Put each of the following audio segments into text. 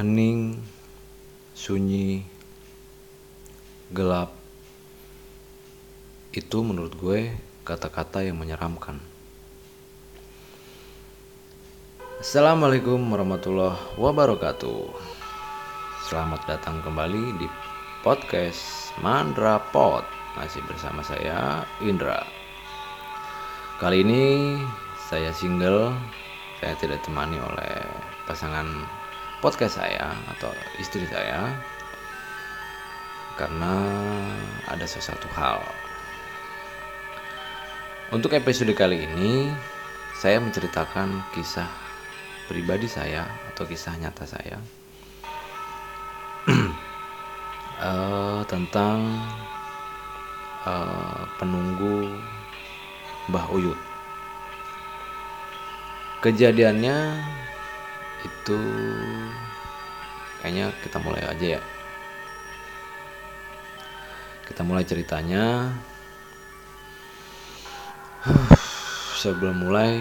hening, sunyi, gelap. Itu menurut gue kata-kata yang menyeramkan. Assalamualaikum warahmatullahi wabarakatuh. Selamat datang kembali di podcast Mandra Pod. Masih bersama saya Indra. Kali ini saya single. Saya tidak ditemani oleh pasangan podcast saya atau istri saya karena ada sesuatu hal. Untuk episode kali ini, saya menceritakan kisah pribadi saya atau kisah nyata saya uh, tentang uh, penunggu Mbah Uyut. Kejadiannya itu kayaknya kita mulai aja ya. Kita mulai ceritanya. Sebelum mulai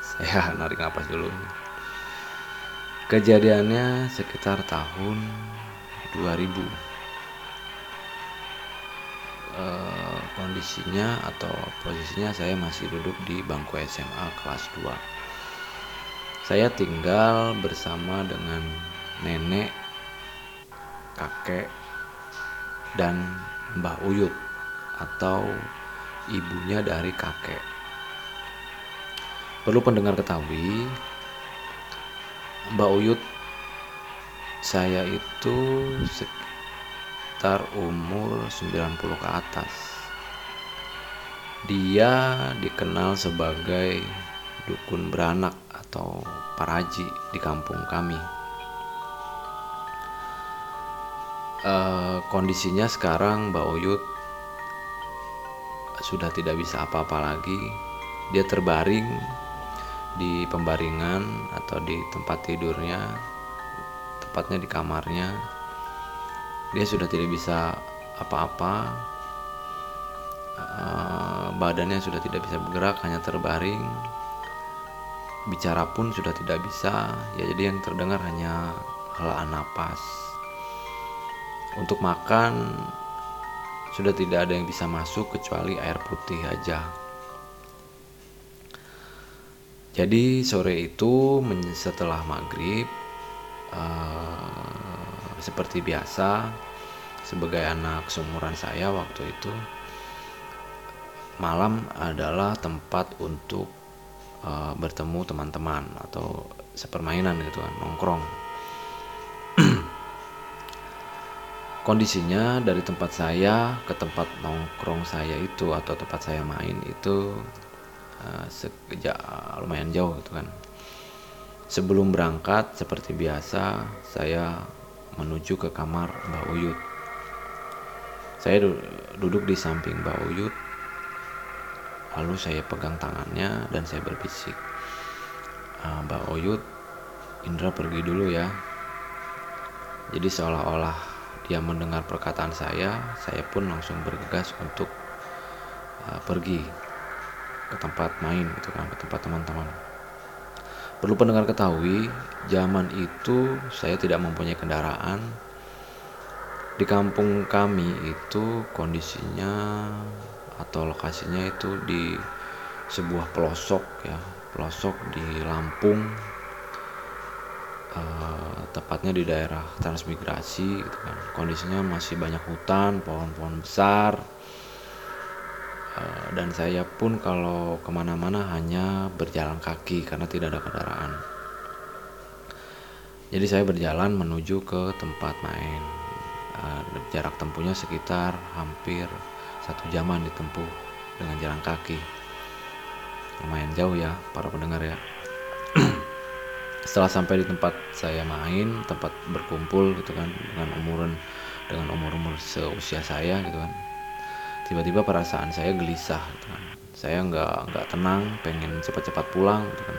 saya narik nafas dulu. Kejadiannya sekitar tahun 2000 eh, kondisinya atau posisinya saya masih duduk di bangku SMA kelas 2 saya tinggal bersama dengan nenek, kakek, dan Mbah Uyut atau ibunya dari kakek. Perlu pendengar ketahui, Mbah Uyut saya itu sekitar umur 90 ke atas. Dia dikenal sebagai dukun beranak atau paraji di kampung kami. E, kondisinya sekarang Mbak Uyut sudah tidak bisa apa-apa lagi. Dia terbaring di pembaringan atau di tempat tidurnya, tepatnya di kamarnya. Dia sudah tidak bisa apa-apa. E, badannya sudah tidak bisa bergerak, hanya terbaring bicara pun sudah tidak bisa. Ya jadi yang terdengar hanya helaan napas. Untuk makan sudah tidak ada yang bisa masuk kecuali air putih aja. Jadi sore itu setelah maghrib uh, seperti biasa sebagai anak seumuran saya waktu itu malam adalah tempat untuk uh, bertemu teman-teman atau sepermainan gitu kan nongkrong. Kondisinya dari tempat saya ke tempat nongkrong saya itu atau tempat saya main itu uh, sekejap lumayan jauh gitu kan. Sebelum berangkat seperti biasa saya menuju ke kamar Mbak Uyut. Saya duduk di samping Mbak Uyut Lalu saya pegang tangannya dan saya berbisik, ah, Mbak Oyut, Indra pergi dulu ya. Jadi seolah-olah dia mendengar perkataan saya, saya pun langsung bergegas untuk uh, pergi ke tempat main gitu kan, ke tempat teman-teman. Perlu pendengar ketahui, zaman itu saya tidak mempunyai kendaraan. Di kampung kami itu kondisinya atau lokasinya itu di sebuah pelosok ya pelosok di Lampung uh, tepatnya di daerah transmigrasi gitu kan. Kondisinya masih banyak hutan pohon-pohon besar uh, dan saya pun kalau ke mana-mana hanya berjalan kaki karena tidak ada kendaraan. Jadi saya berjalan menuju ke tempat main. Uh, jarak tempuhnya sekitar hampir satu jaman ditempuh dengan jalan kaki. Lumayan jauh ya para pendengar ya. Setelah sampai di tempat saya main tempat berkumpul gitu kan dengan umuran dengan umur umur seusia saya gitu kan. Tiba-tiba perasaan saya gelisah gitu kan. Saya nggak nggak tenang pengen cepat-cepat pulang gitu kan.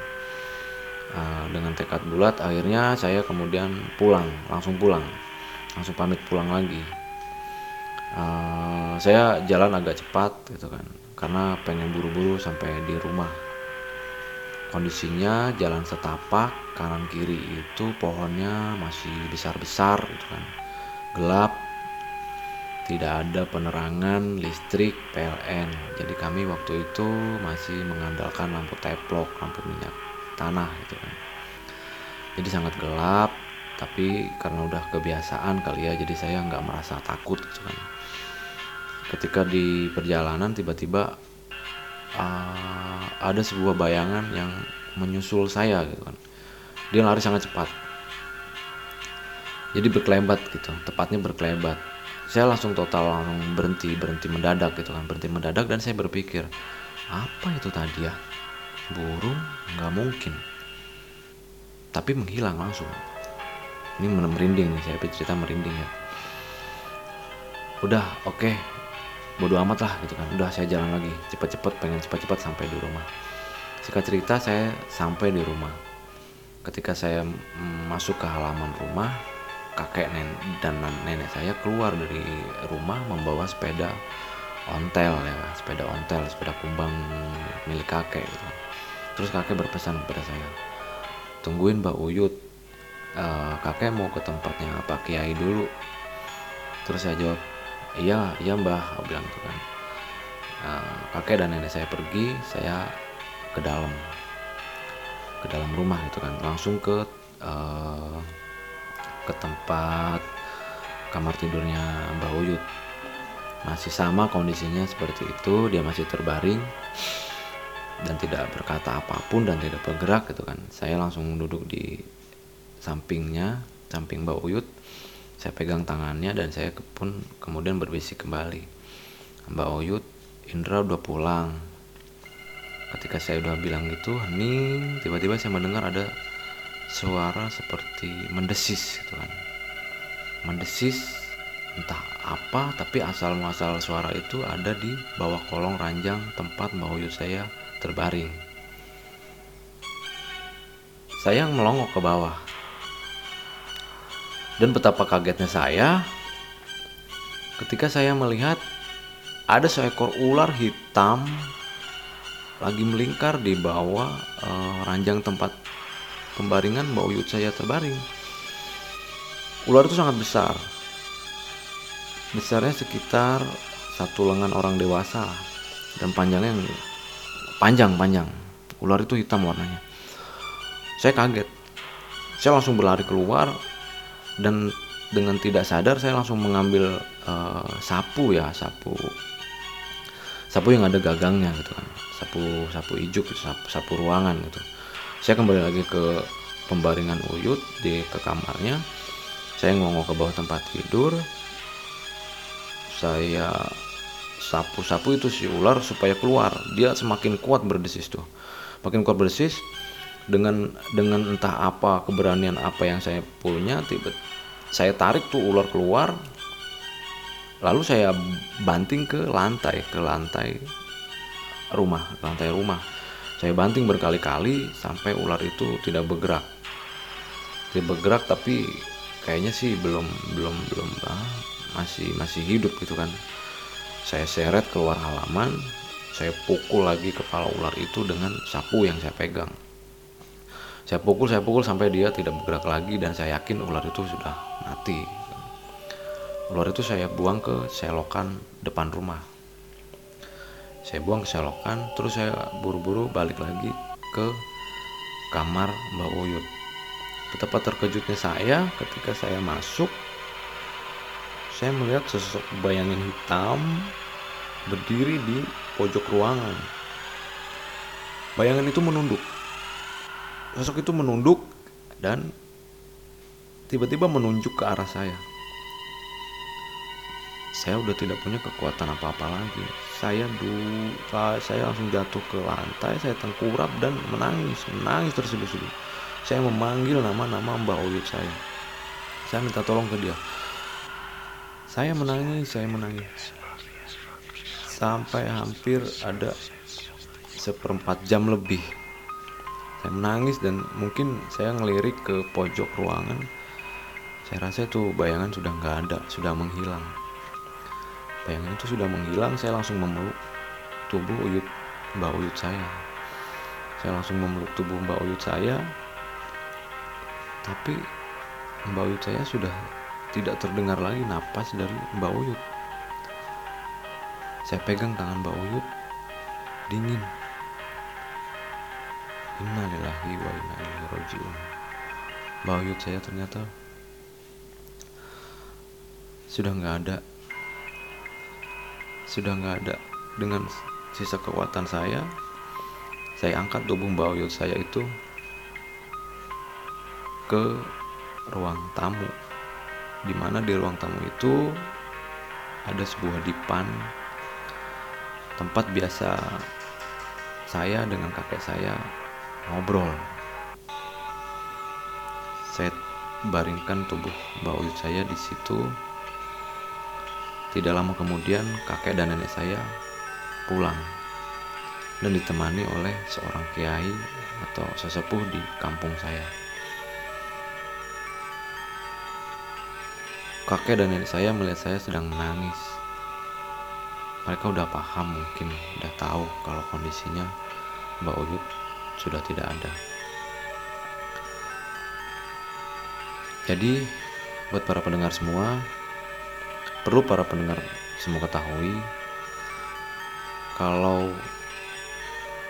Uh, dengan tekad bulat akhirnya saya kemudian pulang langsung pulang. Langsung pamit pulang lagi uh, saya jalan agak cepat gitu kan karena pengen buru-buru sampai di rumah. Kondisinya jalan setapak kanan kiri itu pohonnya masih besar-besar gitu kan. Gelap tidak ada penerangan listrik PLN jadi kami waktu itu masih mengandalkan lampu teplok lampu minyak tanah gitu kan. Jadi sangat gelap tapi karena udah kebiasaan kali ya jadi saya nggak merasa takut gitu kan. Ketika di perjalanan tiba-tiba uh, ada sebuah bayangan yang menyusul saya gitu kan. Dia lari sangat cepat. Jadi berkelebat gitu tepatnya berkelebat. Saya langsung total langsung berhenti berhenti mendadak gitu kan berhenti mendadak dan saya berpikir apa itu tadi ya? Burung? Nggak mungkin. Tapi menghilang langsung ini merinding nih saya cerita merinding ya. Udah oke. Okay, bodo amat lah gitu kan. Udah saya jalan lagi. Cepat-cepat pengen cepat-cepat sampai di rumah. Singkat cerita saya sampai di rumah. Ketika saya masuk ke halaman rumah kakek nenek dan nenek saya keluar dari rumah membawa sepeda ontel ya sepeda ontel sepeda kumbang milik kakek gitu. terus kakek berpesan kepada saya tungguin mbak Uyut uh, kakek mau ke tempatnya Pak Kiai dulu. Terus saya jawab iya iya mbah aku bilang gitu kan. Uh, kakek dan nenek saya pergi saya ke dalam ke dalam rumah gitu kan. Langsung ke uh, ke tempat kamar tidurnya Mbah Uyut. Masih sama kondisinya seperti itu dia masih terbaring dan tidak berkata apa pun dan tidak bergerak gitu kan. Saya langsung duduk di sampingnya samping Mbak Uyut saya pegang tangannya dan saya pun kemudian berbisik kembali. Mbak Oyut Indra udah pulang. Ketika saya udah bilang gitu hening tiba-tiba saya mendengar ada suara seperti mendesis gitu kan. Mendesis entah apa tapi asal muasal suara itu ada di bawah kolong ranjang tempat Mbak Oyut saya terbaring. Saya melongok ke bawah dan betapa kagetnya saya ketika saya melihat ada seekor ular hitam lagi melingkar di bawah uh, ranjang tempat pembaringan Mbak Uyut saya terbaring. Ular itu sangat besar. Besarnya sekitar satu lengan orang dewasa dan panjangnya yang panjang-panjang. Ular itu hitam warnanya. Saya kaget. Saya langsung berlari keluar dan dengan tidak sadar saya langsung mengambil uh, sapu ya sapu sapu yang ada gagangnya gitu kan. Sapu sapu ijuk gitu, sapu, sapu ruangan gitu. Saya kembali lagi ke pembaringan uyut di ke kamarnya. Saya ngomong ke bawah tempat tidur. Saya sapu-sapu itu si ular supaya keluar. Dia semakin kuat berdesis tuh. Makin kuat berdesis dengan dengan entah apa keberanian apa yang saya punya tiba saya tarik tuh ular keluar lalu saya banting ke lantai ke lantai rumah lantai rumah. Saya banting berkali-kali sampai ular itu tidak bergerak. Tidak bergerak tapi kayaknya sih belum belum belum ah, masih masih hidup gitu kan. Saya seret keluar halaman saya pukul lagi kepala ular itu dengan sapu yang saya pegang saya pukul saya pukul sampai dia tidak bergerak lagi dan saya yakin ular itu sudah mati. Ular itu saya buang ke selokan depan rumah. Saya buang ke selokan terus saya buru-buru balik lagi ke kamar Mbak Uyut. Betapa terkejutnya saya ketika saya masuk saya melihat sosok bayangan hitam berdiri di pojok ruangan. Bayangan itu menunduk sosok itu menunduk dan tiba-tiba menunjuk ke arah saya. Saya udah tidak punya kekuatan apa-apa lagi. Saya du, saya langsung jatuh ke lantai, saya tengkurap dan menangis, menangis terseduh-seduh. Saya memanggil nama-nama Mbak Uyut saya. Saya minta tolong ke dia. Saya menangis, saya menangis. Sampai hampir ada seperempat jam lebih saya menangis dan mungkin saya ngelirik ke pojok ruangan. Saya rasa itu bayangan sudah nggak ada sudah menghilang. Bayangan itu sudah menghilang saya langsung memeluk tubuh Uyut Mbak Uyut saya. Saya langsung memeluk tubuh Mbak Uyut saya. Tapi Mbak Uyut saya sudah tidak terdengar lagi napas dari Mbak Uyut. Saya pegang tangan Mbak Uyut dingin Innalillahi wa inna ilaihi rajiun. Mbak Uyut saya ternyata sudah nggak ada. Sudah nggak ada. Dengan sisa kekuatan saya saya angkat tubuh Mbak Uyut saya itu ke ruang tamu di mana di ruang tamu itu ada sebuah dipan tempat biasa saya dengan kakek saya ngobrol saya baringkan tubuh Mbak saya di situ tidak lama kemudian kakek dan nenek saya pulang dan ditemani oleh seorang kiai atau sesepuh di kampung saya. Kakek dan nenek saya melihat saya sedang menangis. Mereka udah paham mungkin, udah tahu kalau kondisinya Mbak Uyut sudah tidak ada. Jadi, buat para pendengar semua, perlu para pendengar semua ketahui kalau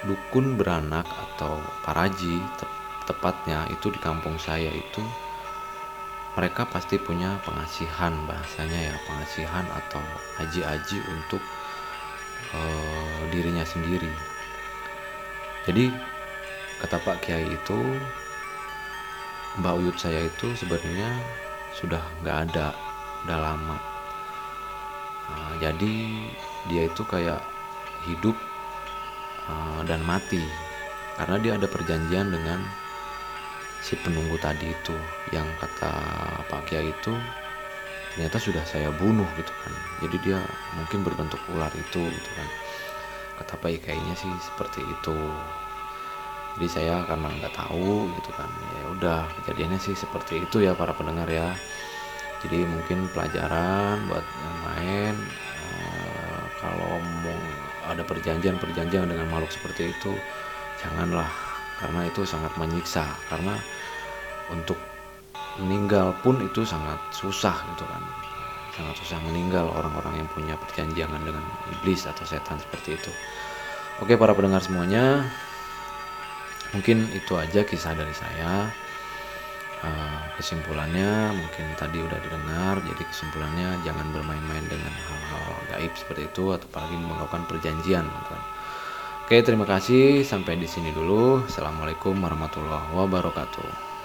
dukun beranak atau paraji te tepatnya itu di kampung saya itu mereka pasti punya pengasihan bahasanya ya pengasihan atau aji-aji untuk uh, dirinya sendiri jadi kata Pak Kiai itu Mbak Uyut saya itu sebenarnya sudah nggak ada udah lama. Nah, jadi dia itu kayak hidup uh, dan mati. Karena dia ada perjanjian dengan si penunggu tadi itu yang kata Pak Kiai itu ternyata sudah saya bunuh gitu kan. Jadi dia mungkin berbentuk ular itu gitu kan. Kata Pak Kiainya sih seperti itu jadi saya karena nggak tahu gitu kan ya udah kejadiannya sih seperti itu ya para pendengar ya. Jadi mungkin pelajaran buat yang main uh, kalau mau ada perjanjian-perjanjian dengan makhluk seperti itu janganlah. Karena itu sangat menyiksa. Karena untuk meninggal pun itu sangat susah gitu kan. Sangat susah meninggal orang-orang yang punya perjanjian dengan iblis atau setan seperti itu. Oke para pendengar semuanya mungkin itu aja kisah dari saya. Uh, kesimpulannya mungkin tadi udah didengar jadi kesimpulannya jangan bermain-main dengan hal-hal gaib seperti itu atau apalagi melakukan perjanjian. Oke terima kasih. Sampai di sini dulu. Assalamualaikum warahmatullahi wabarakatuh